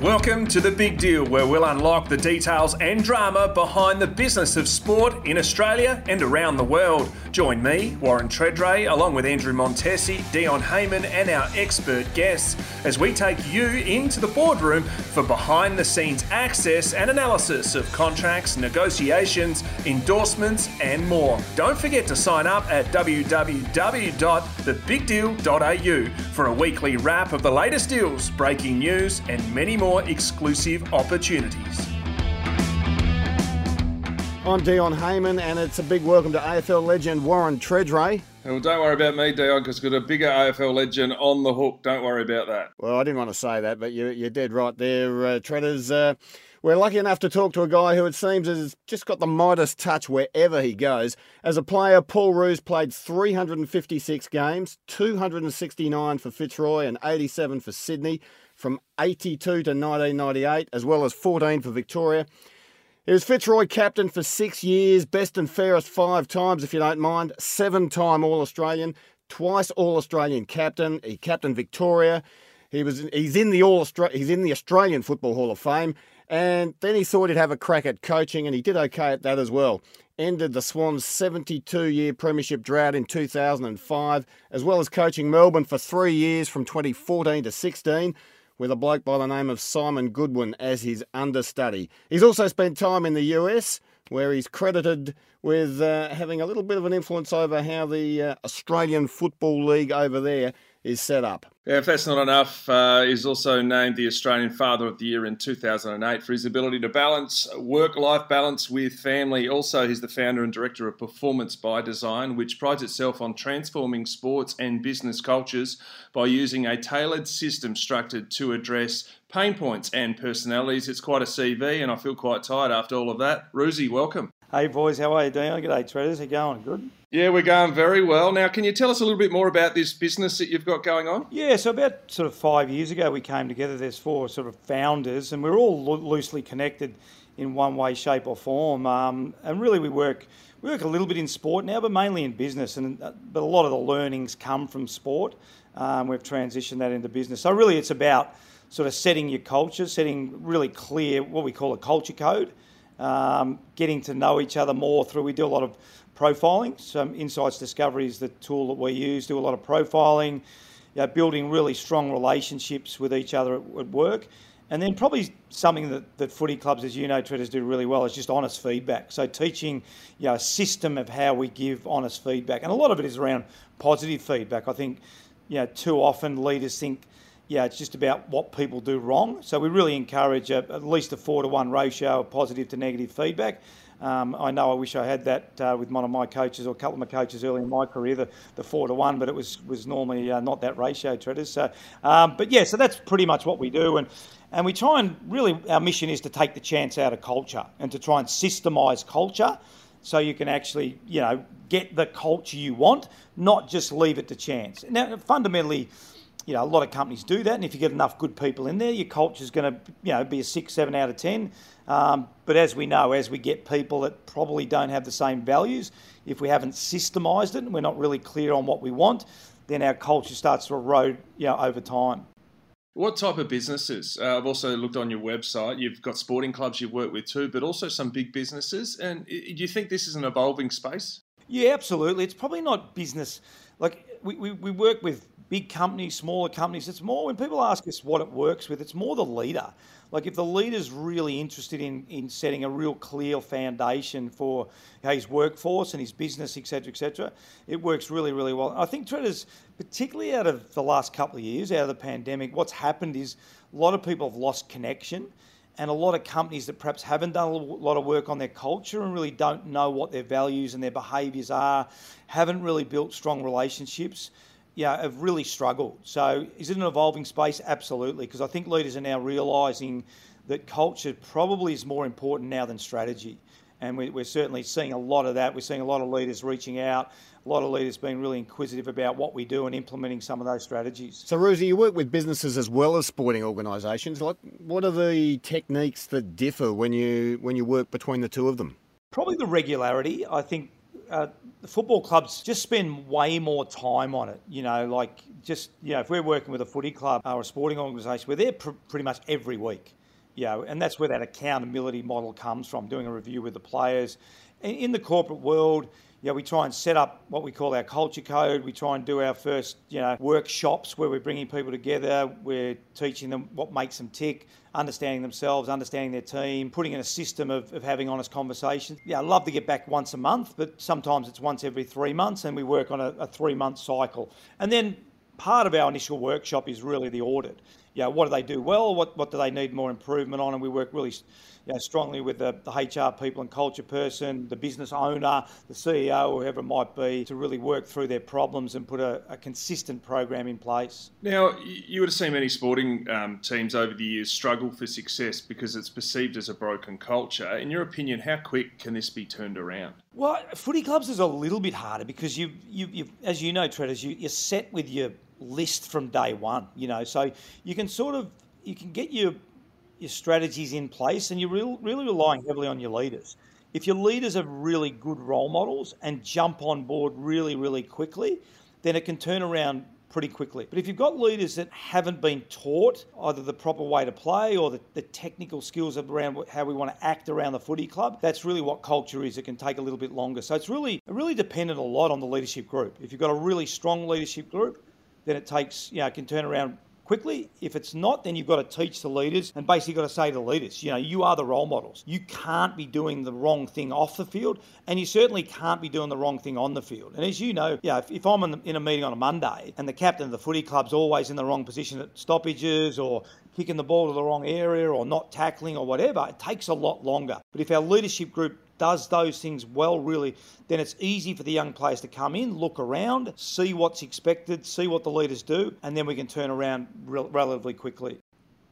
Welcome to The Big Deal, where we'll unlock the details and drama behind the business of sport in Australia and around the world. Join me, Warren Tredrea, along with Andrew Montesi, Dion Heyman, and our expert guests as we take you into the boardroom for behind the scenes access and analysis of contracts, negotiations, endorsements, and more. Don't forget to sign up at www.thebigdeal.au for a weekly wrap of the latest deals, breaking news, and many more more exclusive opportunities. I'm Dion Heyman, and it's a big welcome to AFL legend Warren Tredrea. Well, don't worry about me, Dion, because we've got a bigger AFL legend on the hook. Don't worry about that. Well, I didn't want to say that, but you, you're dead right there, uh, Treaders. Uh, we're lucky enough to talk to a guy who it seems has just got the Midas touch wherever he goes. As a player, Paul Roos played 356 games, 269 for Fitzroy and 87 for Sydney from 82 to 1998, as well as 14 for Victoria. He was Fitzroy captain for six years, best and fairest five times, if you don't mind, seven time All Australian, twice All Australian captain. He captained Victoria. He was he's in the All he's in the Australian Football Hall of Fame, and then he thought he'd have a crack at coaching, and he did okay at that as well. Ended the Swans' 72 year premiership drought in 2005, as well as coaching Melbourne for three years from 2014 to 16 with a bloke by the name of Simon Goodwin as his understudy. He's also spent time in the US, where he's credited with uh, having a little bit of an influence over how the uh, Australian Football League over there is set up. Yeah, if that's not enough, uh, he's also named the Australian Father of the Year in 2008 for his ability to balance work life balance with family. Also, he's the founder and director of Performance by Design, which prides itself on transforming sports and business cultures by using a tailored system structured to address pain points and personalities. It's quite a CV, and I feel quite tired after all of that. Roosie, welcome. Hey boys, how are you doing? G'day, Treaders. How you going? Good. Yeah, we're going very well. Now, can you tell us a little bit more about this business that you've got going on? Yeah, so about sort of five years ago, we came together. There's four sort of founders, and we're all lo- loosely connected in one way, shape, or form. Um, and really, we work we work a little bit in sport now, but mainly in business. And uh, but a lot of the learnings come from sport. Um, we've transitioned that into business. So really, it's about sort of setting your culture, setting really clear what we call a culture code um, getting to know each other more through. We do a lot of profiling. So Insights Discovery is the tool that we use. Do a lot of profiling, you know, building really strong relationships with each other at, work. And then probably something that, that footy clubs, as you know, Treaders do really well is just honest feedback. So teaching you know, a system of how we give honest feedback. And a lot of it is around positive feedback. I think you know, too often leaders think yeah, it's just about what people do wrong. So we really encourage a, at least a four to one ratio of positive to negative feedback. Um, I know I wish I had that uh, with one of my coaches or a couple of my coaches early in my career, the, the four to one, but it was was normally uh, not that ratio, Treaders. So, um, but yeah, so that's pretty much what we do, and and we try and really our mission is to take the chance out of culture and to try and systemise culture, so you can actually you know get the culture you want, not just leave it to chance. Now, fundamentally you know, a lot of companies do that, and if you get enough good people in there, your culture is going to, you know, be a six, seven out of ten. Um, but as we know, as we get people that probably don't have the same values, if we haven't systemised it and we're not really clear on what we want, then our culture starts to erode, you know, over time. What type of businesses? Uh, I've also looked on your website. You've got sporting clubs you've worked with too, but also some big businesses. And do you think this is an evolving space? Yeah, absolutely. It's probably not business. Like we, we, we work with big companies, smaller companies. It's more when people ask us what it works with, it's more the leader. Like if the leader's really interested in, in setting a real clear foundation for his workforce and his business, etc., etc., it works really, really well. I think Treaders, particularly out of the last couple of years, out of the pandemic, what's happened is a lot of people have lost connection and a lot of companies that perhaps haven't done a lot of work on their culture and really don't know what their values and their behaviours are, haven't really built strong relationships yeah, have really struggled. So, is it an evolving space? Absolutely, because I think leaders are now realising that culture probably is more important now than strategy. And we, are certainly seeing a lot of that. We're seeing a lot of leaders reaching out, a lot of leaders being really inquisitive about what we do and implementing some of those strategies. So, Roosie, you work with businesses as well as sporting organisations. Like, what are the techniques that differ when you when you work between the two of them? Probably the regularity. I think uh, the football clubs just spend way more time on it. You know, like just you know, if we're working with a footy club or a sporting organisation, we're there pr- pretty much every week. You know, and that's where that accountability model comes from. Doing a review with the players. In, in the corporate world, yeah, we try and set up what we call our culture code. We try and do our first, you know, workshops where we're bringing people together. We're teaching them what makes them tick, understanding themselves, understanding their team, putting in a system of, of having honest conversations. Yeah, I love to get back once a month, but sometimes it's once every three months, and we work on a, a three month cycle. And then part of our initial workshop is really the audit. Yeah, what do they do well? What what do they need more improvement on? And we work really you know, strongly with the, the HR people and culture person, the business owner, the CEO, whoever it might be, to really work through their problems and put a, a consistent program in place. Now, you would have seen many sporting um, teams over the years struggle for success because it's perceived as a broken culture. In your opinion, how quick can this be turned around? Well, footy clubs is a little bit harder because you, you, you as you know, Treaders, you, you're set with your list from day one. You know, so you can sort of you can get your your strategies in place, and you're really, really relying heavily on your leaders. If your leaders are really good role models and jump on board really, really quickly, then it can turn around pretty quickly. But if you've got leaders that haven't been taught either the proper way to play or the, the, technical skills around how we want to act around the footy club, that's really what culture is. It can take a little bit longer. So it's really really dependent a lot on the leadership group. If you've got a really strong leadership group, then it takes, you know, it can turn around quickly. If it's not, then you've got to teach the leaders and basically got to say to the leaders, you know, you are the role models. You can't be doing the wrong thing off the field, and you certainly can't be doing the wrong thing on the field. And as you know, yeah, if, if I'm in, the, in a meeting on a Monday and the captain of the footy club's always in the wrong position at stoppages or kicking the ball to the wrong area or not tackling or whatever, it takes a lot longer. But if our leadership group does those things well, really, then it's easy for the young players to come in, look around, see what's expected, see what the leaders do, and then we can turn around re- relatively quickly.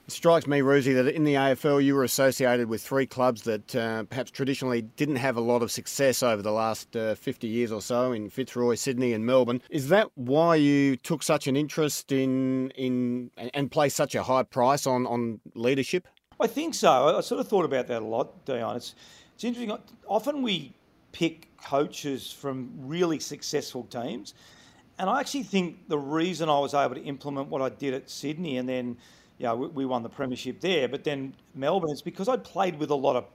It strikes me, Roosie, that in the AFL you were associated with three clubs that uh, perhaps traditionally didn't have a lot of success over the last uh, 50 years or so in Fitzroy, Sydney, and Melbourne. Is that why you took such an interest in in and placed such a high price on, on leadership? I think so. I sort of thought about that a lot, Dion. It's, it's interesting. Often we pick coaches from really successful teams. And I actually think the reason I was able to implement what I did at Sydney and then you know, we, we won the premiership there. But then Melbourne, it's because I'd played with a lot of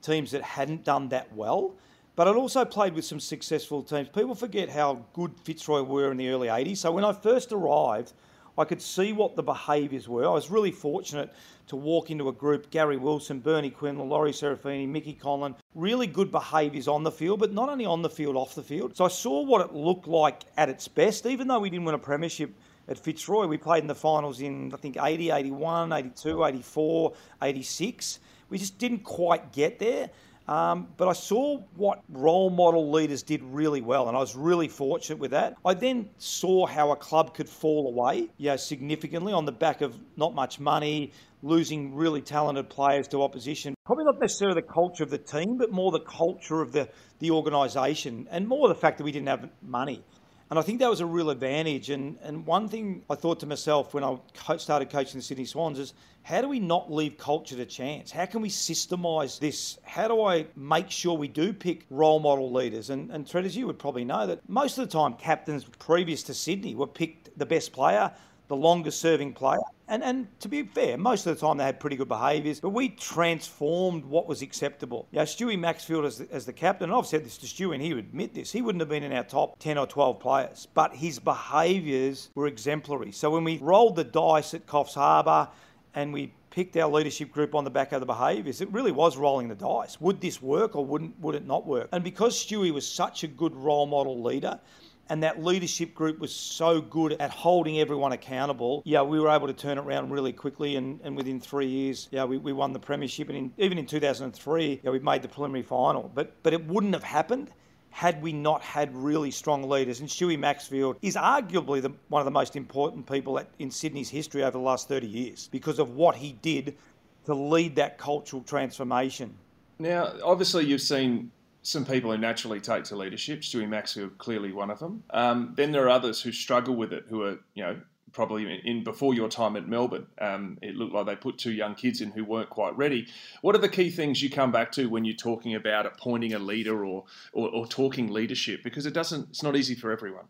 teams that hadn't done that well. But I'd also played with some successful teams. People forget how good Fitzroy were in the early 80s. So when I first arrived, I could see what the behaviours were. I was really fortunate to walk into a group Gary Wilson, Bernie Quinn, Laurie Serafini, Mickey Conlan, really good behaviours on the field, but not only on the field, off the field. So I saw what it looked like at its best, even though we didn't win a premiership at Fitzroy. We played in the finals in, I think, 80, 81, 82, 84, 86. We just didn't quite get there. Um, but I saw what role model leaders did really well, and I was really fortunate with that. I then saw how a club could fall away, you know, significantly on the back of not much money, losing really talented players to opposition. Probably not necessarily the culture of the team, but more the culture of the, the organisation, and more the fact that we didn't have money. And I think that was a real advantage. And, and one thing I thought to myself when I started coaching the Sydney Swans is how do we not leave culture to chance? How can we systemise this? How do I make sure we do pick role model leaders? And, and Treaders, you would probably know that most of the time captains previous to Sydney were picked the best player, the longest serving player. And, and to be fair, most of the time they had pretty good behaviours, but we transformed what was acceptable. Know, Stewie Maxfield as the, as the captain, and I've said this to Stewie and he would admit this, he wouldn't have been in our top 10 or 12 players, but his behaviours were exemplary. So when we rolled the dice at Coffs Harbour and we picked our leadership group on the back of the behaviours. It really was rolling the dice. Would this work or wouldn't would it not work? And because Stewie was such a good role model leader, and that leadership group was so good at holding everyone accountable. Yeah, we were able to turn it around really quickly, and, and within three years, yeah, we, we won the premiership, and in, even in 2003, yeah, we made the preliminary final. But but it wouldn't have happened had we not had really strong leaders. And Stewie Maxfield is arguably the, one of the most important people at, in Sydney's history over the last 30 years because of what he did to lead that cultural transformation. Now, obviously, you've seen some people who naturally take to leadership. Stewie Maxfield clearly one of them. Um, then there are others who struggle with it, who are you know probably in before your time at Melbourne. Um, it looked like they put two young kids in who weren't quite ready. What are the key things you come back to when you're talking about appointing a leader or, or, or talking leadership? Because it doesn't, it's not easy for everyone.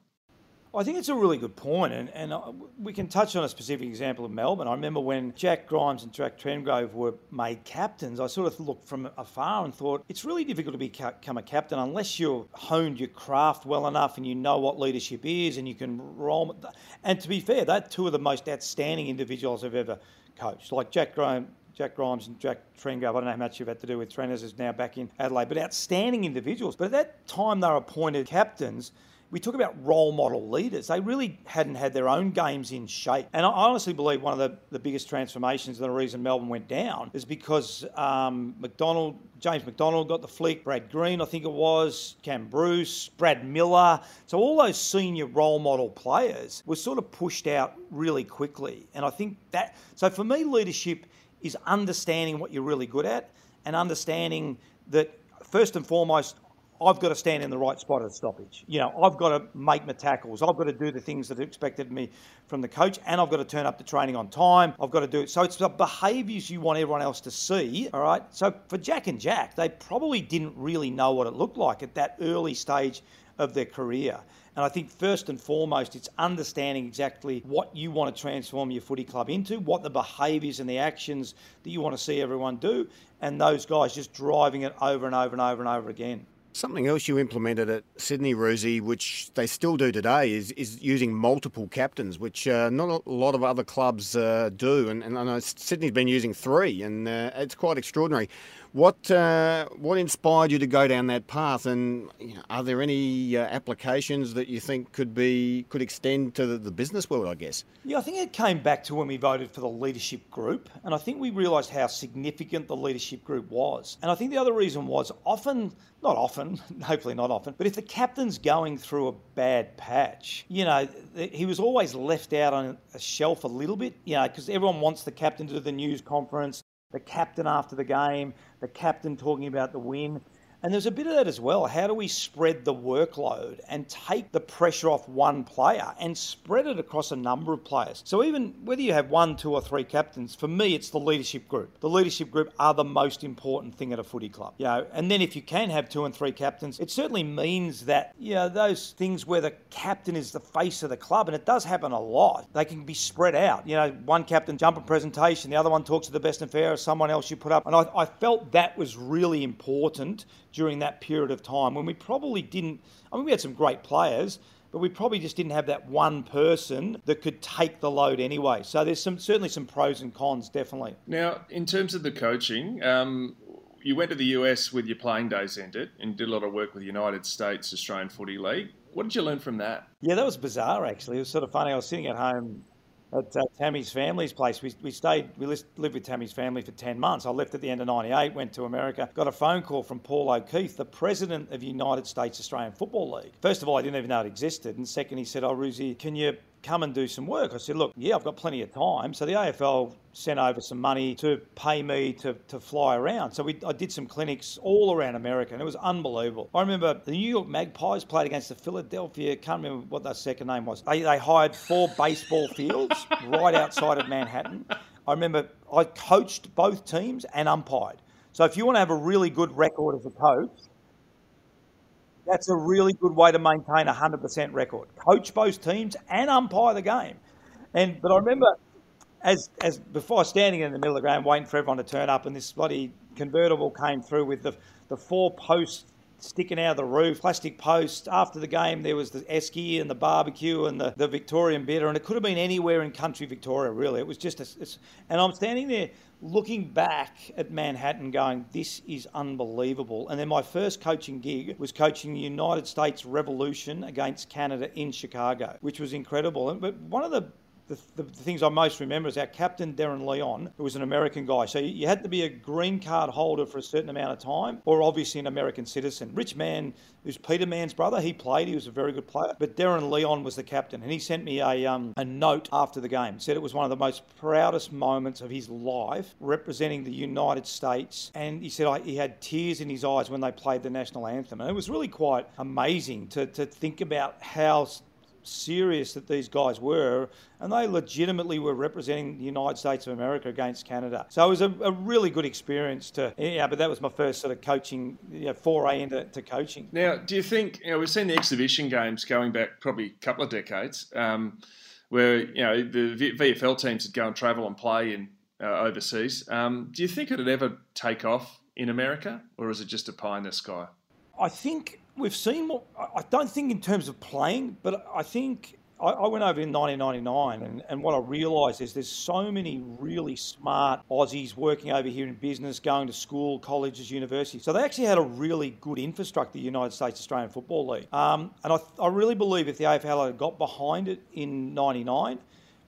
I think it's a really good point, and, and uh, we can touch on a specific example of Melbourne. I remember when Jack Grimes and Jack Trengove were made captains, I sort of looked from afar and thought it's really difficult to become a captain unless you've honed your craft well enough and you know what leadership is and you can roll. And to be fair, they're two of the most outstanding individuals I've ever coached. Like Jack Grimes, Jack Grimes and Jack Trengove. I don't know how much you've had to do with trainers, is now back in Adelaide, but outstanding individuals. But at that time, they were appointed captains we talk about role model leaders. They really hadn't had their own games in shape. And I honestly believe one of the, the biggest transformations and the reason Melbourne went down is because um, McDonald, James McDonald got the flick, Brad Green, I think it was, Cam Bruce, Brad Miller. So all those senior role model players were sort of pushed out really quickly. And I think that, so for me, leadership is understanding what you're really good at and understanding that first and foremost, I've got to stand in the right spot at stoppage. You know, I've got to make my tackles. I've got to do the things that are expected of me from the coach, and I've got to turn up to training on time. I've got to do it. So it's the behaviours you want everyone else to see. All right. So for Jack and Jack, they probably didn't really know what it looked like at that early stage of their career. And I think first and foremost, it's understanding exactly what you want to transform your footy club into, what the behaviours and the actions that you want to see everyone do, and those guys just driving it over and over and over and over again. Something else you implemented at Sydney, Roosie, which they still do today, is is using multiple captains, which uh, not a lot of other clubs uh, do. And, and, I know Sydney's been using three, and uh, it's quite extraordinary. What uh, what inspired you to go down that path, and you know, are there any uh, applications that you think could be could extend to the, the, business world? I guess. Yeah, I think it came back to when we voted for the leadership group, and I think we realised how significant the leadership group was. And I think the other reason was often, not often, hopefully not often, but if the captain's going through a bad patch, you know, he was always left out on a shelf a little bit, you know, because everyone wants the captain to do the news conference the captain after the game, the captain talking about the win. And there's a bit of that as well. How do we spread the workload and take the pressure off one player and spread it across a number of players? So, even whether you have one, two, or three captains, for me, it's the leadership group. The leadership group are the most important thing at a footy club. You know, and then if you can have two and three captains, it certainly means that, you know, those things where the captain is the face of the club, and it does happen a lot, they can be spread out. You know, one captain jump a presentation, the other one talks to the best and fairest, someone else you put up. And I, I felt that was really important during that period of time when we probably didn't. I mean, we had some great players, but we probably just didn't have that one person that could take the load anyway. So there's some certainly some pros and cons, definitely. Now, in terms of the coaching, um, you went to the US with your playing days ended and did a lot of work with the United States Australian Footy League. What did you learn from that? Yeah, that was bizarre actually. It was sort of funny. I was sitting at home at uh, Tammy's family's place. We, we stayed, we lived with Tammy's family for 10 months. I left at the end of 98, went to America, got a phone call from Paul O'Keefe, the president of United States Australian Football League. First of all, I didn't even know it existed. And second, he said, Oh, Roosie, can you come and do some work. I said, look, yeah, I've got plenty of time. So the AFL sent over some money to pay me to, to fly around. So we, I did some clinics all around America, and it was unbelievable. I remember the New York Magpies played against the Philadelphia, can't remember what their second name was. They, they hired four baseball fields right outside of Manhattan. I remember I coached both teams and umpired. So if you want to have a really good record as a coach, that's a really good way to maintain a 100% record. Coach both teams and umpire the game. And But I remember as, as before standing in the middle of the ground waiting for everyone to turn up and this bloody convertible came through with the, the four posts sticking out of the roof, plastic posts. After the game, there was the esky and the barbecue and the, the Victorian bitter, and it could have been anywhere in country Victoria, really. It was just a, and I'm standing there looking back at Manhattan going, this is unbelievable. And then my first coaching gig was coaching the United States Revolution against Canada in Chicago, which was incredible. But one of the the, the, things I most remember is our captain, Darren Leon, who was an American guy. So you had to be a green card holder for a certain amount of time, or obviously an American citizen. Rich Mann, who's Peter Mann's brother, he played, he was a very good player. But Darren Leon was the captain, and he sent me a, um, a note after the game. Said it was one of the most proudest moments of his life representing the United States. And he said I, he had tears in his eyes when they played the national anthem. And it was really quite amazing to, to think about how serious that these guys were, and they legitimately were representing the United States of America against Canada. So it was a, a really good experience to, yeah, but that was my first sort of coaching, you know, foray into to coaching. Now, do you think, you know, we've seen the exhibition games going back probably a couple of decades, um, where, you know, the VFL teams would go and travel and play in uh, overseas. Um, do you think it'd ever take off in America, or is it just a pie in the sky? I think we've seen more. I don't think in terms of playing, but I think I, I went over in 1999, and, and what I realised is there's so many really smart Aussies working over here in business, going to school, colleges, universities. So they actually had a really good infrastructure, the United States Australian Football League. Um, and I, I really believe if the AFL had got behind it in 99,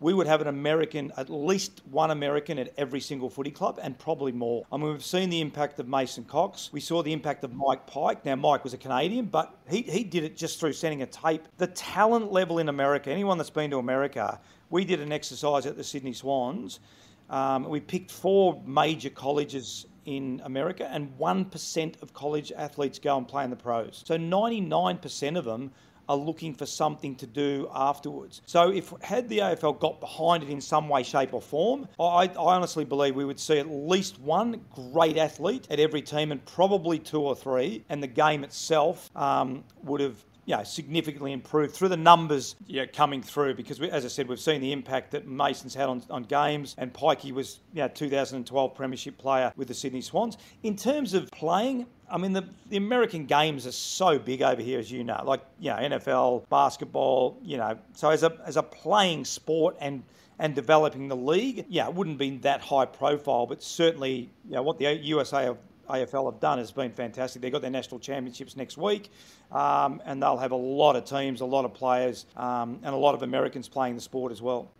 we would have an American, at least one American at every single footy club, and probably more. I mean, we've seen the impact of Mason Cox. We saw the impact of Mike Pyke. Now, Mike was a Canadian, but he, he did it just through sending a tape. The talent level in America, anyone that's been to America, we did an exercise at the Sydney Swans. Um, we picked four major colleges in America, and 1% of college athletes go and play in the pros. So 99% of them are looking for something to do afterwards. So if had the AFL got behind it in some way, shape or form, I, I honestly believe we would see at least one great athlete at every team and probably two or three, and the game itself um, would have you know, significantly improved through the numbers you know, coming through because, we, as I said, we've seen the impact that Mason's had on, on games and Pykey was you know, 2012 Premiership player with the Sydney Swans. In terms of playing, I mean, the, the American games are so big over here, as you know, like, you know, NFL, basketball, you know. So as a, as a playing sport and and developing the league, yeah, it wouldn't be that high profile, but certainly, you know, what the USA have AFL have done has been fantastic. They've got their national championships next week, um, and they'll have a lot of teams, a lot of players, um, and a lot of Americans playing the sport as well.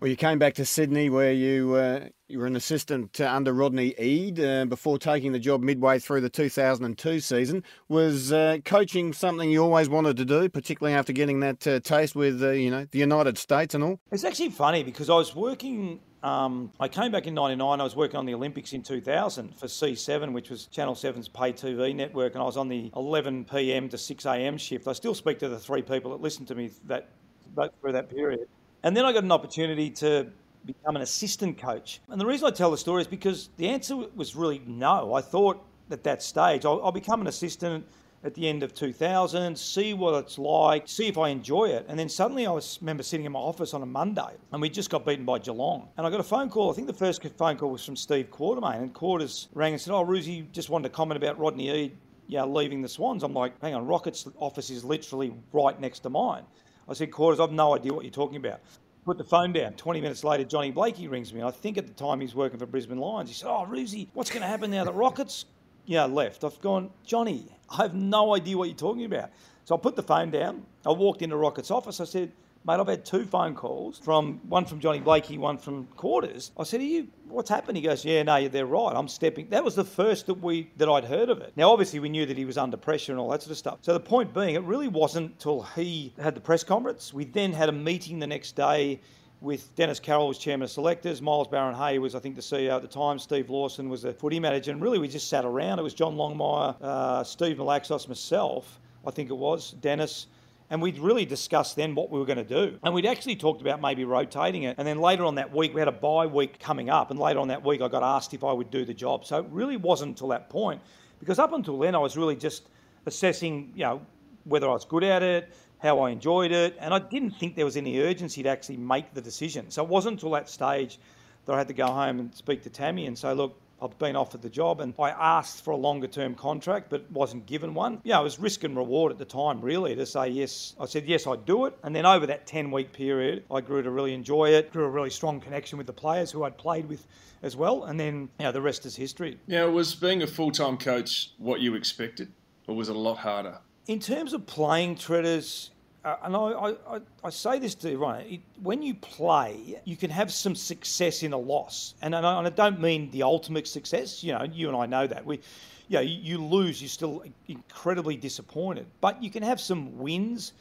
Well, you came back to Sydney where you uh, you were an assistant under Rodney Eade uh, before taking the job midway through the 2002 season. Was uh, coaching something you always wanted to do, particularly after getting that uh, taste with uh, you know the United States and all? It's actually funny because I was working um, I came back in '99. I was working on the Olympics in 2000 for C7, which was Channel 7's pay TV network, and I was on the 11 p.m. to 6 a.m. shift. I still speak to the three people that listened to me that, that through that period. And then I got an opportunity to become an assistant coach. And the reason I tell the story is because the answer was really no. I thought at that stage I'll, I'll become an assistant at the end of 2000, see what it's like, see if I enjoy it. And then suddenly I was, remember sitting in my office on a Monday and we just got beaten by Geelong. And I got a phone call. I think the first phone call was from Steve Quartermain. And Quarters rang and said, Oh, Roosie, just wanted to comment about Rodney Eade yeah, leaving the Swans. I'm like, hang on, Rocket's office is literally right next to mine. I said, Quarters, I've no idea what you're talking about. Put the phone down. 20 minutes later, Johnny Blakey rings me. I think at the time he's working for Brisbane Lions. He said, Oh, Roosie, what's going to happen now that Rockets yeah, left. I've gone, Johnny, I have no idea what you're talking about. So I put the phone down. I walked into Rocket's office. I said, mate, I've had two phone calls from one from Johnny Blakey, one from Quarters. I said, Are you what's happened? He goes, Yeah, no, they're right. I'm stepping. That was the first that we that I'd heard of it. Now obviously we knew that he was under pressure and all that sort of stuff. So the point being, it really wasn't until he had the press conference. We then had a meeting the next day with Dennis Carroll was chairman of selectors, Myles Baron-Hay was, I think, the CEO at the time, Steve Lawson was the footy manager, and really we just sat around. It was John Longmire, uh, Steve Malaxos, myself, I think it was, Dennis, and we'd really discussed then what we were going to do. And we'd actually talked about maybe rotating it. And then later on that week, we had a bye week coming up, and later on that week, I got asked if I would do the job. So it really wasn't until that point, because up until then, I was really just assessing, you know, whether I was good at it, how I enjoyed it, and I didn't think there was any urgency to actually make the decision. So it wasn't until that stage that I had to go home and speak to Tammy and say, look, I've been offered the job and I asked for a longer term contract but wasn't given one. Yeah, it was risk and reward at the time really to say yes. I said yes, I'd do it. And then over that 10 week period, I grew to really enjoy it, grew a really strong connection with the players who I'd played with as well. And then, you know, the rest is history. Yeah, was being a full time coach what you expected or was it a lot harder? In terms of playing treaders, uh, and I, I, I, say this to you, it, when you play, you can have some success in a loss. And, and, I, and I don't mean the ultimate success. You know, you and I know that. We, you, know, you lose, you're still incredibly disappointed. But you can have some wins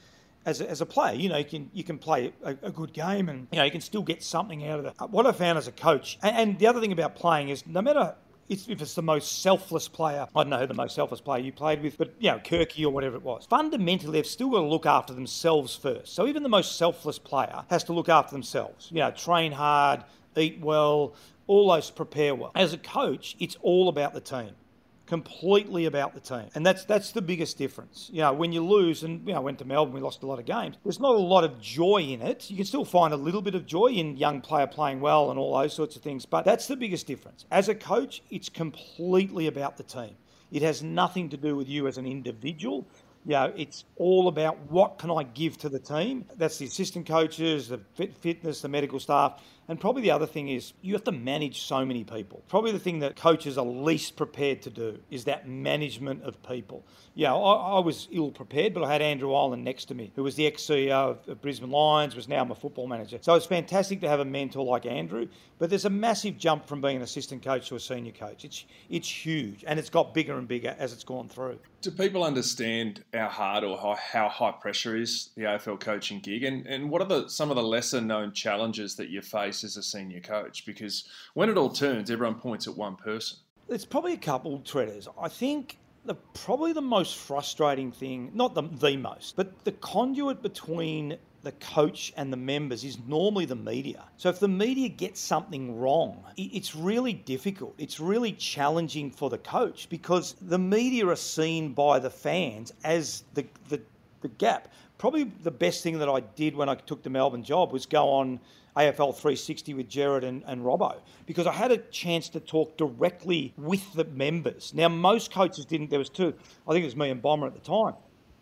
as a, as a player. You know, you can you can play a, a, good game, and you know you can still get something out of it. What I found as a coach, and, and the other thing about playing is, no matter it's, if it's the most selfless player, I don't know who the most selfless player you played with, but you know, Kirky or whatever it was. Fundamentally, they've still got to look after themselves first. So even the most selfless player has to look after themselves. You know, train hard, eat well, all those prepare well. As a coach, it's all about the team completely about the team. And that's that's the biggest difference. You know, when you lose, and you know, went to Melbourne, we lost a lot of games. There's not a lot of joy in it. You can still find a little bit of joy in young player playing well and all those sorts of things. But that's the biggest difference. As a coach, it's completely about the team. It has nothing to do with you as an individual you know, it's all about what can I give to the team. That's the assistant coaches, the fit, fitness, the medical staff. And probably the other thing is you have to manage so many people. Probably the thing that coaches are least prepared to do is that management of people. Yeah, I, I was ill prepared, but I had Andrew Ireland next to me, who was the ex CEO of, of Brisbane Lions, was now my football manager. So it's fantastic to have a mentor like Andrew. But there's a massive jump from being an assistant coach to a senior coach. It's it's huge, and it's got bigger and bigger as it's gone through. Do people understand how hard or how, how high pressure is the AFL coaching gig, and and what are the some of the lesser known challenges that you face as a senior coach? Because when it all turns, everyone points at one person. It's probably a couple treaders. I think the probably the most frustrating thing, not the the most, but the conduit between the coach and the members is normally the media. So if the media gets something wrong, it's really difficult. It's really challenging for the coach because the media are seen by the fans as the the, the gap. Probably the best thing that I did when I took the Melbourne job was go on AFL 360 with Gerard and, and Robbo because I had a chance to talk directly with the members. Now, most coaches didn't. There was two. I think it was me and Bomber at the time.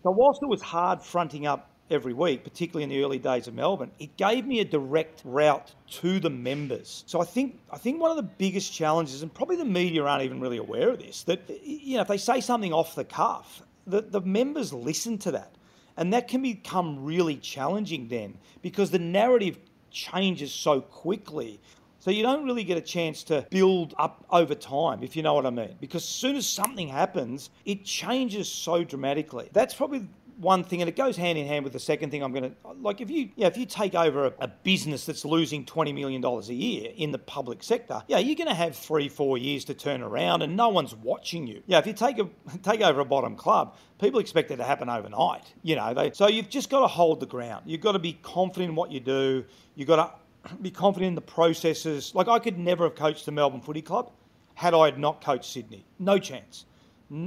So whilst it was hard fronting up every week, particularly in the early days of Melbourne, it gave me a direct route to the members. So I think I think one of the biggest challenges, and probably the media aren't even really aware of this, that you know if they say something off the cuff, the, the members listen to that. And that can become really challenging then because the narrative changes so quickly. So you don't really get a chance to build up over time, if you know what I mean. Because as soon as something happens, it changes so dramatically. That's probably one thing, and it goes hand in hand with the second thing I'm going to like. If you, yeah, if you take over a, a business that's losing twenty million dollars a year in the public sector, yeah, you're going to have three, four years to turn around, and no one's watching you. Yeah, if you take a take over a bottom club, people expect it to happen overnight. You know, they, so you've just got to hold the ground. You've got to be confident in what you do. You've got to be confident in the processes. Like I could never have coached the Melbourne Footy Club had I not coached Sydney. No chance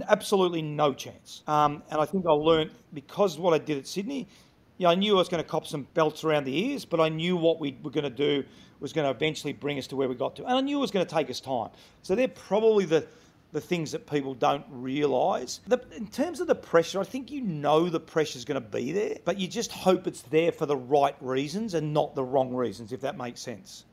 absolutely no chance. Um, and I think I learned because of what I did at Sydney. You know, I knew I was going to cop some belts around the ears, but I knew what we were going to do was going to eventually bring us to where we got to, and I knew it was going to take us time. So they're probably the the things that people don't realise. In terms of the pressure, I think you know the pressure is going to be there, but you just hope it's there for the right reasons and not the wrong reasons, if that makes sense.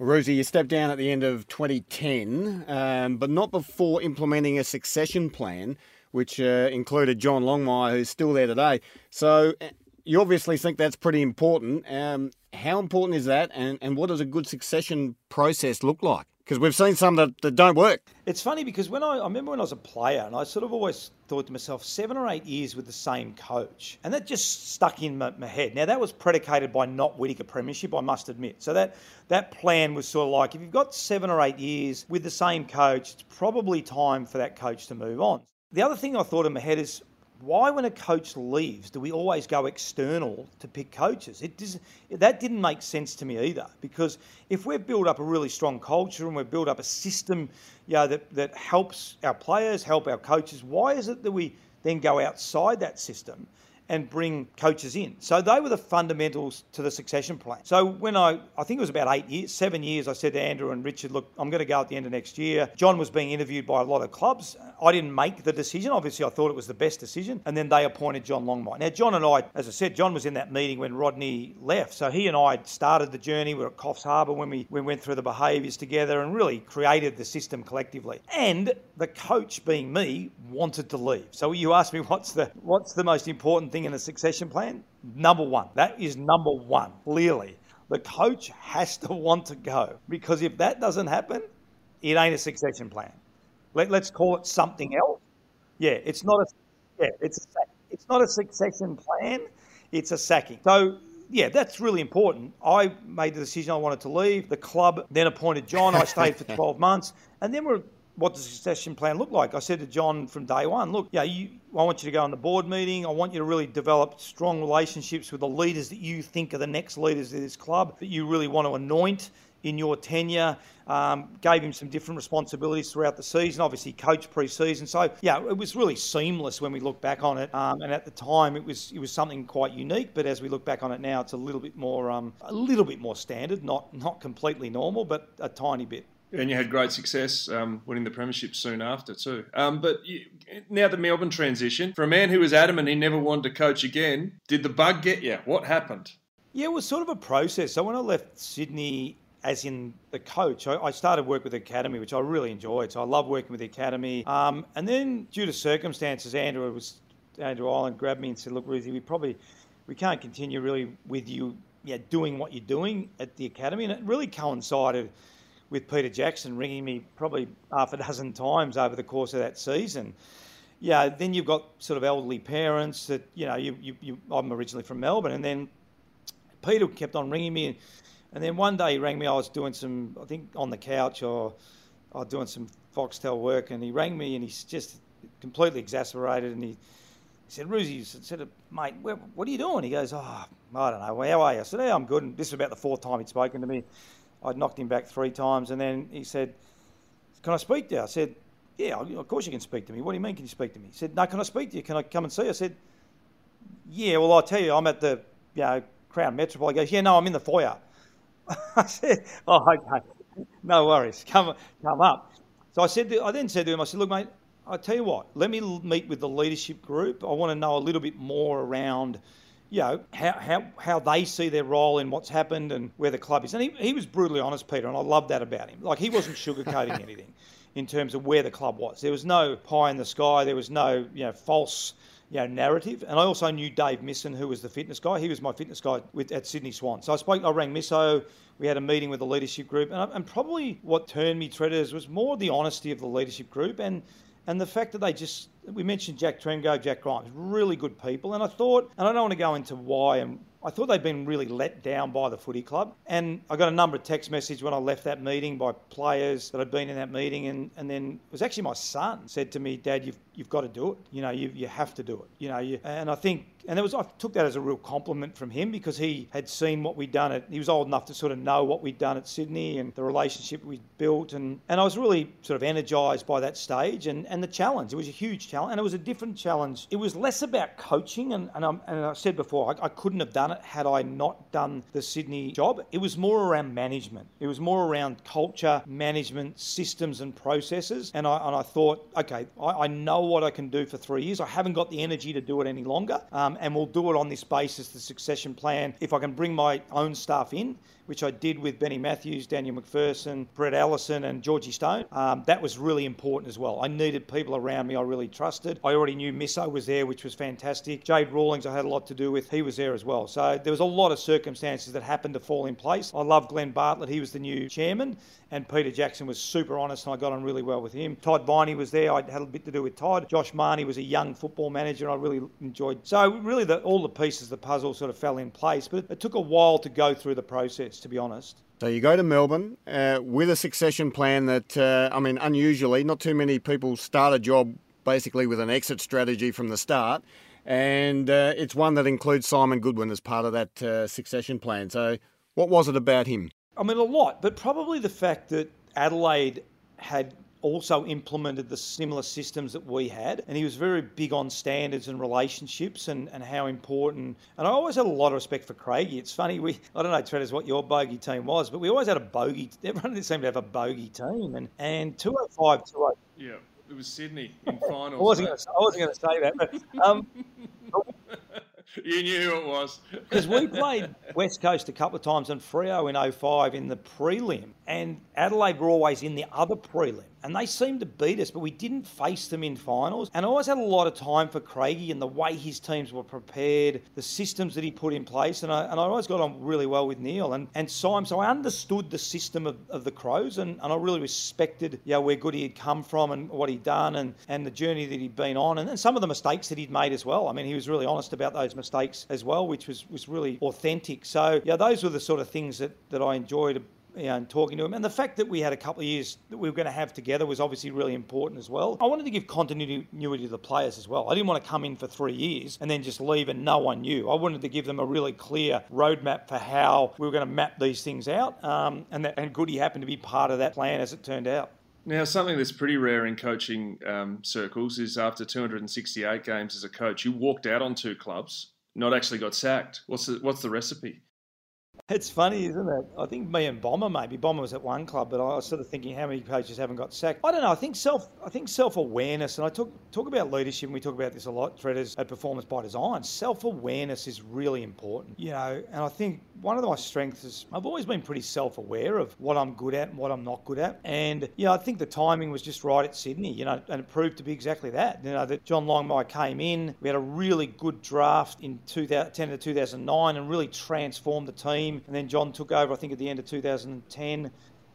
Roosie, you stepped down at the end of 2010, um, but not before implementing a succession plan, which uh, included John Longmire, who's still there today. So uh, you obviously think that's pretty important. Um, how important is that, and, and what does a good succession process look like? Because we've seen some that, that don't work. It's funny because when I, I remember when I was a player, and I sort of always thought to myself, seven or eight years with the same coach, and that just stuck in my, my head. Now that was predicated by not winning a premiership, I must admit. So that that plan was sort of like, if you've got seven or eight years with the same coach, it's probably time for that coach to move on. The other thing I thought in my head is why, when a coach leaves, do we always go external to pick coaches? It does, that didn't make sense to me either. Because if we've built up a really strong culture and we've built up a system, you know, that that helps our players, help our coaches, why is it that we then go outside that system and bring coaches in. So they were the fundamentals to the succession plan. So when I, I think it was about eight years, seven years, I said to Andrew and Richard, look, I'm going to go at the end of next year. John was being interviewed by a lot of clubs. I didn't make the decision. Obviously, I thought it was the best decision. And then they appointed John Longmire. Now, John and I, as I said, John was in that meeting when Rodney left. So he and I started the journey. We were at Coffs Harbour when we, we went through the behaviours together and really created the system collectively. And the coach, being me, wanted to leave. So you asked me what's the what's the most important thing in a succession plan? Number one. That is number one, clearly. The coach has to want to go because if that doesn't happen, it ain't a succession plan. Let, us call it something else. Yeah, it's not a yeah, it's a, it's not a succession plan. It's a sacking. So yeah, that's really important. I made the decision I wanted to leave. The club then appointed John. I stayed for 12 months. And then we're what does the succession plan look like? I said to John from day one, look, yeah, you, I want you to go on the board meeting. I want you to really develop strong relationships with the leaders that you think are the next leaders of this club, that you really want to anoint in your tenure. Um, gave him some different responsibilities throughout the season. Obviously, coach pre-season. So yeah, it was really seamless when we look back on it. Um, and at the time, it was it was something quite unique. But as we look back on it now, it's a little bit more um, a little bit more standard. Not not completely normal, but a tiny bit. And you had great success um, winning the premiership soon after too. Um, but you, now the Melbourne transition, for a man who was adamant he never wanted to coach again, did the bug get you? What happened? Yeah, it was sort of a process. So when I left Sydney, as in the coach, I, started work with the academy, which I really enjoyed. So I love working with the academy. Um, and then due to circumstances, Andrew was Andrew Ireland grabbed me and said, "Look, Roosie, we probably we can't continue really with you, yeah, doing what you're doing at the academy." And it really coincided with Peter Jackson ringing me probably half a dozen times over the course of that season. Yeah, then you've got sort of elderly parents that you know. You, you, you I'm originally from Melbourne, and then Peter kept on ringing me. And, then one day he rang me. I was doing some, I think, on the couch or I was doing some Foxtel work, and he rang me and he's just completely exasperated. And he, said, Roosie, he said, mate, what are you doing? He goes, oh, I don't know. How are you? I said, hey, I'm good. And this was about the fourth time he'd spoken to me. I'd knocked him back three times, and then he said, "Can I speak to you?" I said, "Yeah, of course you can speak to me. What do you mean? Can you speak to me?" He said, "No, can I speak to you? Can I come and see you?" I said, "Yeah, well, I'll tell you, I'm at the you know, Crown Metropole." He goes, "Yeah, no, I'm in the foyer." I said, "Oh, okay, no worries. Come, come up." So I said, to, I then said to him, "I said, look, mate, I tell you what, let me meet with the leadership group. I want to know a little bit more around." You know, how, how, how they see their role in what's happened and where the club is. And he, he was brutally honest, Peter, and I love that about him. Like, he wasn't sugarcoating anything in terms of where the club was. There was no pie in the sky, there was no, you know, false you know, narrative. And I also knew Dave Misson, who was the fitness guy. He was my fitness guy with, at Sydney Swan. So I spoke, I rang Misso. We had a meeting with the leadership group. And, and probably what turned me treaders was more the honesty of the leadership group and, and the fact that they just we mentioned Jack Trengove, Jack Grimes, really good people. And I thought, and I don't want to go into why and I thought they'd been really let down by the footy club. And I got a number of text messages when I left that meeting by players that had been in that meeting. And, and then it was actually my son said to me, Dad, you've, you've got to do it. You know, you, you have to do it. You know, you, and I think, and was, I took that as a real compliment from him because he had seen what we'd done. At, he was old enough to sort of know what we'd done at Sydney and the relationship we'd built. And, and I was really sort of energised by that stage and, and the challenge. It was a huge challenge. And it was a different challenge. It was less about coaching. And, and, and i said before, I, I couldn't have done done it had I not done the Sydney job. It was more around management. It was more around culture, management, systems, and processes. And I, and I thought, okay, I, I know what I can do for three years. I haven't got the energy to do it any longer. Um, Um, and we'll do it on this basis, the succession plan. If I can bring my own staff in, which I did with Benny Matthews, Daniel McPherson, Brett Allison, and Georgie Stone. Um, that was really important as well. I needed people around me I really trusted. I already knew Misso was there, which was fantastic. Jade Rawlings, I had a lot to do with. He was there as well. So there was a lot of circumstances that happened to fall in place. I love Glenn Bartlett. He was the new chairman, and Peter Jackson was super honest, and I got on really well with him. Todd Viney was there. I had a bit to do with Todd. Josh Mahoney was a young football manager, I really enjoyed. So really, the, all the pieces of the puzzle sort of fell in place, but it took a while to go through the process, to be honest. So you go to Melbourne uh, with a succession plan that, uh, I mean, unusually, not too many people start a job basically with an exit strategy from the start. And uh, it's one that includes Simon Goodwin as part of that uh, succession plan. So, what was it about him? I mean, a lot, but probably the fact that Adelaide had also implemented the similar systems that we had. And he was very big on standards and relationships and, and how important. And I always had a lot of respect for Craigie. It's funny, we I don't know, Treaders, what your bogey team was, but we always had a bogey. Everyone seemed to have a bogey team. And, and 205, 205. Yeah. It was Sydney in finals. I wasn't going to say that, but um, you knew who it was. Because we played West Coast a couple of times and Freo in 05 in the prelim, and Adelaide were always in the other prelim. And they seemed to beat us, but we didn't face them in finals. And I always had a lot of time for Craigie and the way his teams were prepared, the systems that he put in place. And I, and I always got on really well with Neil and, and Simon. So I understood the system of, of the Crows and, and I really respected you know, where Goody had come from and what he'd done and, and the journey that he'd been on and, and some of the mistakes that he'd made as well. I mean, he was really honest about those mistakes as well, which was, was really authentic. So, yeah, those were the sort of things that, that I enjoyed you know, and talking to him. And the fact that we had a couple of years that we were going to have together was obviously really important as well. I wanted to give continuity to the players as well. I didn't want to come in for three years and then just leave and no one knew. I wanted to give them a really clear roadmap for how we were going to map these things out. Um, and, that, and Goody happened to be part of that plan as it turned out. Now, something that's pretty rare in coaching um, circles is after 268 games as a coach, you walked out on two clubs, not actually got sacked. What's the, what's the recipe? It's funny, isn't it? I think me and Bomber maybe. Bomber was at one club, but I was sort of thinking how many coaches haven't got sacked. I don't know. I think self. I think self awareness, and I talk talk about leadership. and We talk about this a lot, Treaders at Performance by Design. Self awareness is really important, you know. And I think one of my strengths is I've always been pretty self aware of what I'm good at and what I'm not good at. And you know, I think the timing was just right at Sydney, you know, and it proved to be exactly that. You know, that John Longmire came in. We had a really good draft in 2010 to 2009, and really transformed the team and then John took over, I think, at the end of 2010.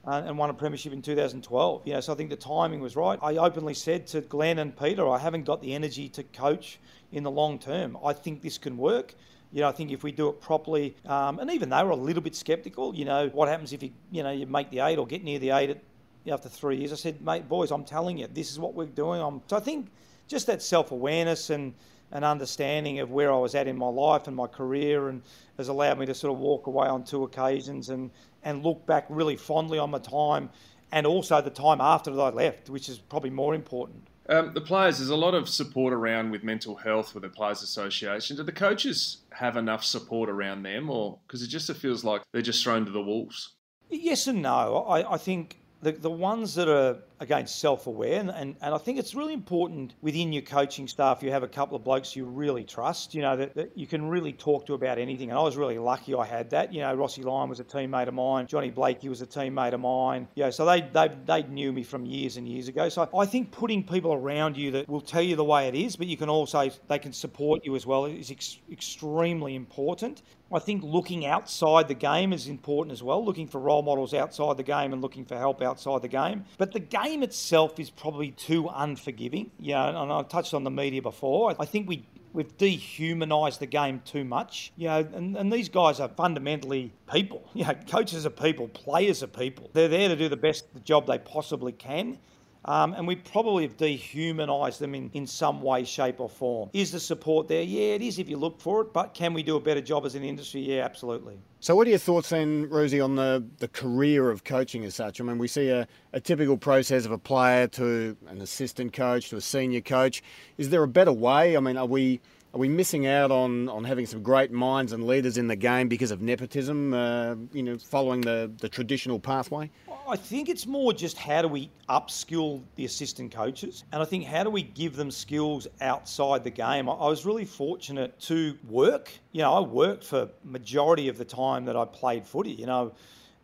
Uh, and won a premiership in 2012. You know, so I think the timing was right. I openly said to Glenn and Peter, I haven't got the energy to coach in the long term. I think this can work. You know, I think if we do it properly, um, and even they were a little bit sceptical. You know, what happens if you, you know, you make the eight or get near the eight at, after three years? I said, mate, boys, I'm telling you, this is what we're doing. I'm, so I think just that self awareness and an understanding of where I was at in my life and my career, and has allowed me to sort of walk away on two occasions and, and look back really fondly on my time and also the time after that I left, which is probably more important. Um, the players, there's a lot of support around with mental health with the Players Association. Do the coaches have enough support around them, or because it just feels like they're just thrown to the wolves? Yes and no. I, I think the, the ones that are again self-aware and, and, and I think it's really important within your coaching staff you have a couple of blokes you really trust you know that, that you can really talk to about anything and I was really lucky I had that you know Rossi Lyon was a teammate of mine Johnny Blakey was a teammate of mine yeah so they, they they knew me from years and years ago so I think putting people around you that will tell you the way it is but you can also they can support you as well is ex- extremely important I think looking outside the game is important as well, looking for role models outside the game and looking for help outside the game. But the game itself is probably too unforgiving. Yeah, and I touched on the media before. I think we we've dehumanised the game too much. You know, and, and these guys are fundamentally people. You know, coaches are people, players are people. They're there to do the best the job they possibly can. Um, and we probably have dehumanised them in, in some way, shape, or form. Is the support there? Yeah, it is if you look for it, but can we do a better job as an industry? Yeah, absolutely. So, what are your thoughts then, Roosie, on the, the career of coaching as such? I mean, we see a, a typical process of a player to an assistant coach to a senior coach. Is there a better way? I mean, are we are we missing out on, on having some great minds and leaders in the game because of nepotism, uh, you know, following the, the traditional pathway? I think it's more just how do we upskill the assistant coaches, and I think how do we give them skills outside the game. I, I was really fortunate to work. You know, I worked for majority of the time that I played footy. You know,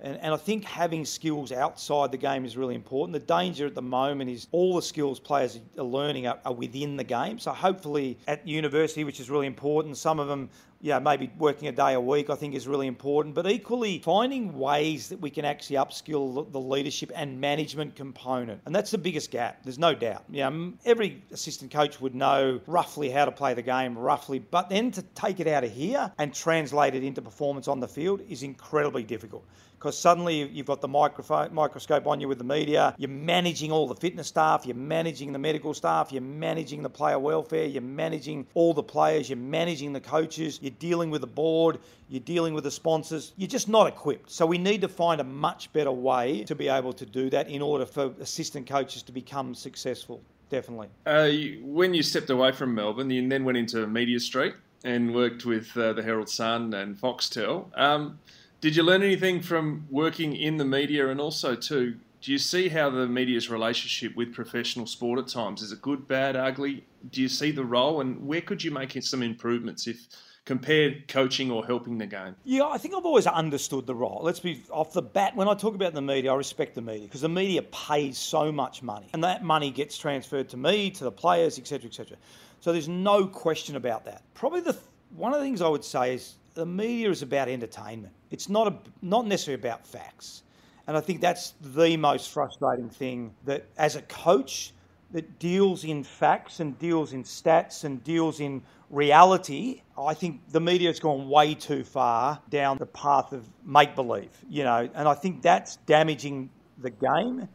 and, and I think having skills outside the game is really important. The danger at the moment is all the skills players are learning are, are within the game. So hopefully at university, which is really important, some of them yeah, maybe working a day a week, I think is really important. But equally, finding ways that we can actually upskill the leadership and management component. And that's the biggest gap, there's no doubt. Yeah, every assistant coach would know roughly how to play the game, roughly. But then to take it out of here and translate it into performance on the field is incredibly difficult because suddenly you've got the microscope on you with the media. You're managing all the fitness staff, you're managing the medical staff, you're managing the player welfare, you're managing all the players, you're managing the coaches, you're dealing with the board, you're dealing with the sponsors. You're just not equipped. So we need to find a much better way to be able to do that in order for assistant coaches to become successful. Definitely. Uh, when you stepped away from Melbourne, you then went into Media Street and worked with uh, the Herald Sun and Foxtel. Um, did you learn anything from working in the media and also too? Do you see how the media's relationship with professional sport at times is it good, bad, ugly? Do you see the role and where could you make some improvements if compared coaching or helping the game? Yeah, I think I've always understood the role. Let's be off the bat. When I talk about the media, I respect the media because the media pays so much money, and that money gets transferred to me, to the players, etc., etc. So there's no question about that. Probably the one of the things I would say is the media is about entertainment. It's not a, not necessarily about facts. And I think that's the most frustrating thing that as a coach, that deals in facts and deals in stats and deals in reality, I think the media has gone way too far down the path of make believe, you know, and I think that's damaging the game.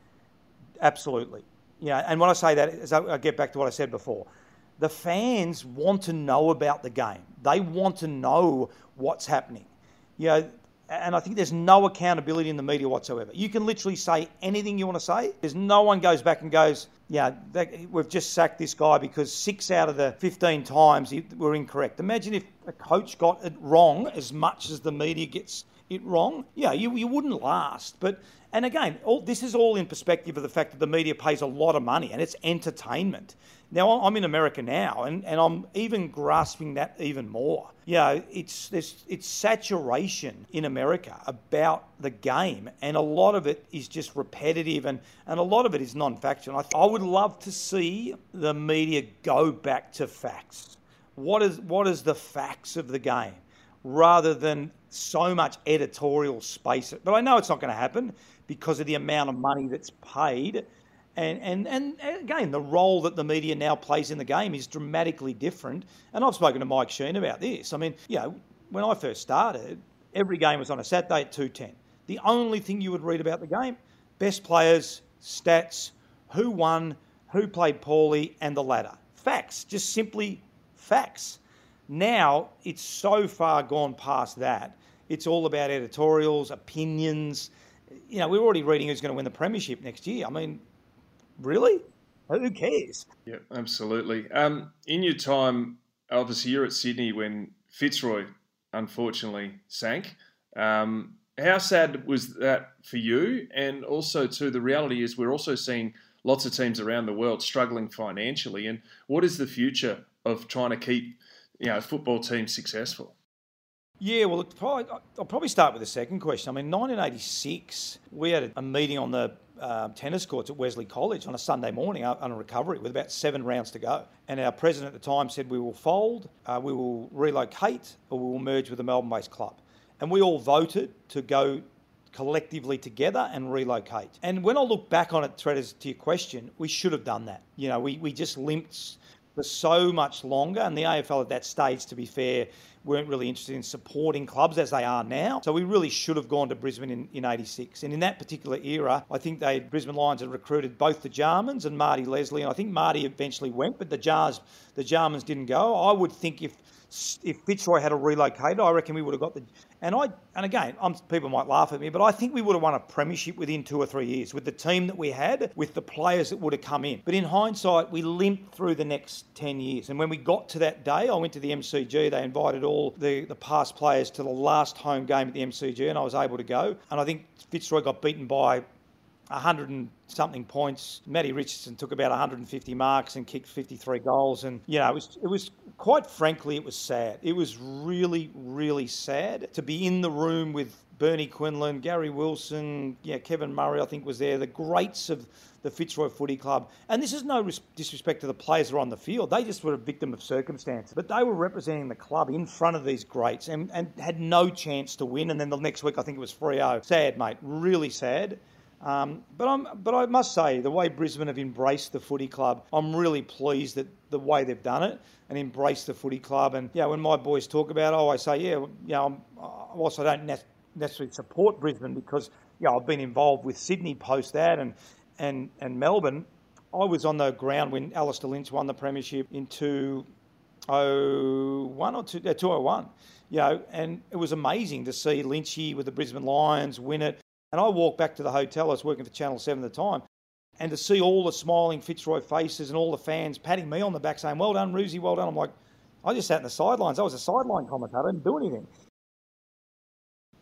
Absolutely. You know, and when I say that, as I get back to what I said before. The fans want to know about the game. They want to know what's happening. You know, and I think there's no accountability in the media whatsoever. You can literally say anything you want to say. There's no one goes back and goes, yeah, we've just sacked this guy because six out of the 15 times it were incorrect. Imagine if a coach got it wrong as much as the media gets it wrong. Yeah, you, you wouldn't last. But and again, all, this is all in perspective of the fact that the media pays a lot of money and it's entertainment. Now I'm in America now, and, and I'm even grasping that even more. You know, it's there's it's saturation in America about the game, and a lot of it is just repetitive, and, and a lot of it is non-factual. I, I would love to see the media go back to facts. What is what is the facts of the game, rather than so much editorial space. But I know it's not going to happen because of the amount of money that's paid. And, and, and again, the role that the media now plays in the game is dramatically different. And I've spoken to Mike Sheahan about this. I mean, you know, when I first started, every game was on a Saturday at 2.10. The only thing you would read about the game, best players, stats, who won, who played poorly, and the ladder. Facts, just simply facts. Now, it's so far gone past that. It's all about editorials, opinions. You know, we're already reading who's going to win the premiership next year. I mean, really? Who cares? Yeah, absolutely. Um, in your time, obviously, you're at Sydney when Fitzroy unfortunately sank. Um, how sad was that for you? And also, too, the reality is we're also seeing lots of teams around the world struggling financially. And what is the future of trying to keep you know football teams successful? Yeah, well, probably, I'll probably start with the second question. I mean, 1986, we had a meeting on the uh, tennis courts at Wesley College on a Sunday morning on a recovery with about seven rounds to go. And our president at the time said, We will fold, uh, we will relocate, or we will merge with a Melbourne based club. And we all voted to go collectively together and relocate. And when I look back on it, Treaders, to your question, we should have done that. You know, we, we just limped for so much longer. And the AFL at that stage, to be fair, weren't really interested in supporting clubs as they are now. So we really should have gone to Brisbane in, in 86. And in that particular era, I think they Brisbane Lions had recruited both the Jarmans and Marty Leslie. And I think Marty eventually went, but the Jars, the Jarmans didn't go. I would think if if Fitzroy had relocated, I reckon we would have got the. And I and again, I'm, people might laugh at me, but I think we would have won a premiership within two or three years with the team that we had, with the players that would have come in. But in hindsight, we limped through the next ten years. And when we got to that day, I went to the MCG. They invited all the the past players to the last home game at the MCG, and I was able to go. And I think Fitzroy got beaten by 100 and something points. Matty Richardson took about 150 marks and kicked 53 goals. And, you know, it was, it was quite frankly, it was sad. It was really, really sad to be in the room with Bernie Quinlan, Gary Wilson, yeah, Kevin Murray, I think was there, the greats of the Fitzroy Footy Club. And this is no disrespect to the players who are on the field. They just were a victim of circumstances. But they were representing the club in front of these greats and, and had no chance to win. And then the next week, I think it was 3 0. Sad, mate. Really sad. Um, but I'm, but I must say, the way Brisbane have embraced the footy club, I'm really pleased that the way they've done it and embraced the footy club. And yeah, when my boys talk about, it, I always say, yeah, you know, whilst I don't necessarily support Brisbane because you know I've been involved with Sydney post that and and and Melbourne. I was on the ground when Alistair Lynch won the premiership in 2001 or two, uh, 201. You know, and it was amazing to see Lynchy with the Brisbane Lions win it. And I walked back to the hotel, I was working for Channel 7 at the time, and to see all the smiling Fitzroy faces and all the fans patting me on the back saying, Well done, Roosie, well done. I'm like, I just sat in the sidelines. I was a sideline commentator, I didn't do anything.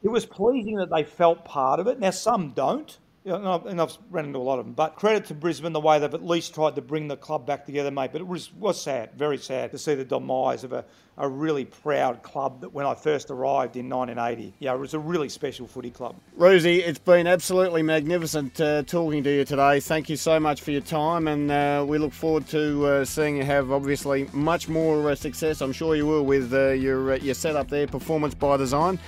It was pleasing that they felt part of it. Now, some don't and I've, and I've run into a lot of them. But credit to Brisbane the way they've at least tried to bring the club back together, mate. But it was was sad, very sad to see the demise of a, a really proud club that when I first arrived in 1980, yeah, it was a really special footy club. Roosie, it's been absolutely magnificent uh, talking to you today. Thank you so much for your time, and uh, we look forward to uh, seeing you have obviously much more uh, success. I'm sure you will with uh, your uh, your setup there, performance by design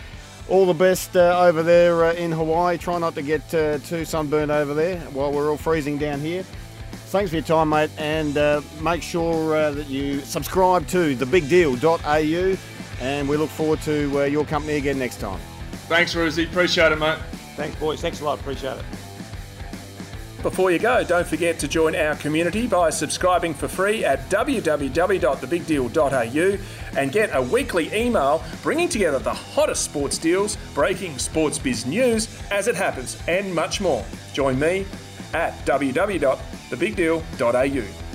all the best uh, over there uh, in Hawaii. Try not to get uh, too sunburned over there while we're all freezing down here. Thanks for your time, mate, and uh, make sure uh, that you subscribe to thebigdeal.au, and we look forward to uh, your company again next time. Thanks, Roosie. Appreciate it, mate. Thanks, boys. Thanks a lot. Appreciate it. Before you go, don't forget to join our community by subscribing for free at www.thebigdeal.au and get a weekly email bringing together the hottest sports deals, breaking sports biz news as it happens, and much more. Join me at www.thebigdeal.au.